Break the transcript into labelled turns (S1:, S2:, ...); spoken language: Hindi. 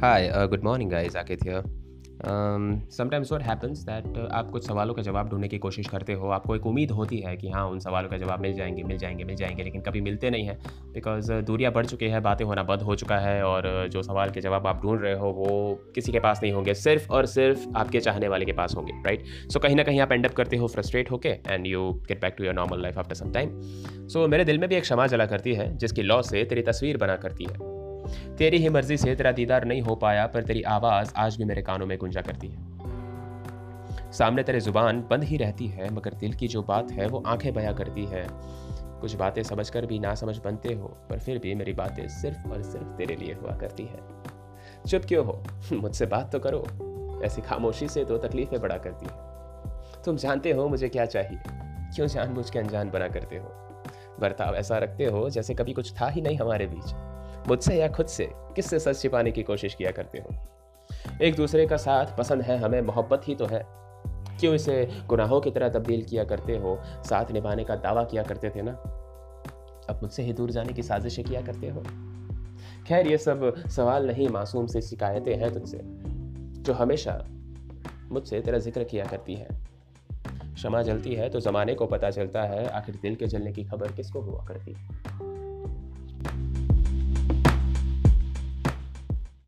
S1: Hi, uh, good morning, guys. Akit sometimes what happens uh, आप कुछ सवालों का जवाब ढूँढने की कोशिश करते हो आपको एक उम्मीद होती है कि हाँ उन सवालों का जवाब मिल जाएँगे मिल जाएँगे मिल जाएँगे लेकिन कभी मिलते नहीं हैं। बिकॉज़ दूरियाँ बढ़ चुकी है बातें होना बंद हो चुका है और uh, जो सवाल के जवाब आप ढूंढ रहे हो वो किसी के पास नहीं होंगे। सिर्फ़ और सिर्फ़ आपके चाहने वाले के पास होंगे राइट सो कहीं ना कहीं आप एंड अप करते हो फ्रस्ट्रेट होके and you get back to your normal life after some time so मेरे दिल में भी एक क्षमा जला करती है जिसकी लॉ से तेरी तस्वीर बना करती है। तेरी ही मर्ज़ी से तेरा दीदार नहीं हो पाया, पर तेरी आवाज़ आज भी मेरे कानों में गुंजा करती है। सामने तेरे ज़ुबान बंद ही रहती है, मगर दिल की जो बात है वो आँखें बया करती है। कुछ बातें समझ कर भी ना समझ बनते हो, पर फिर भी मेरी बातें सिर्फ़ और सिर्फ़ तेरे लिए हुआ करती है। चुप क्यों हो? मुझसे बात तो करो। ऐसी खामोशी से तो तकलीफें बड़ा करती है। तुम जानते हो मुझे क्या चाहिए? क्यों जान मुझ के अनजान बना करते हो? बर्ताव ऐसा रखते हो जैसे कभी कुछ था ही नहीं हमारे बीच। मुझसे या खुद से, किससे सच छिपाने की कोशिश किया करते हो? एक दूसरे का साथ पसंद है, हमें मोहब्बत ही तो है। क्यों इसे गुनाहों की तरह तब्दील किया करते हो? साथ निभाने का दावा किया करते थे ना? अब मुझसे ही दूर जाने की साजिशें किया करते हो? खैर, ये सब सवाल नहीं, मासूम से शिकायतें हैं तुझसे जो हमेशा मुझसे तेरा ज़िक्र किया करती है। क्षमा जलती है तो ज़माने को पता चलता है, आखिर दिल के जलने की खबर किसको हुआ करती?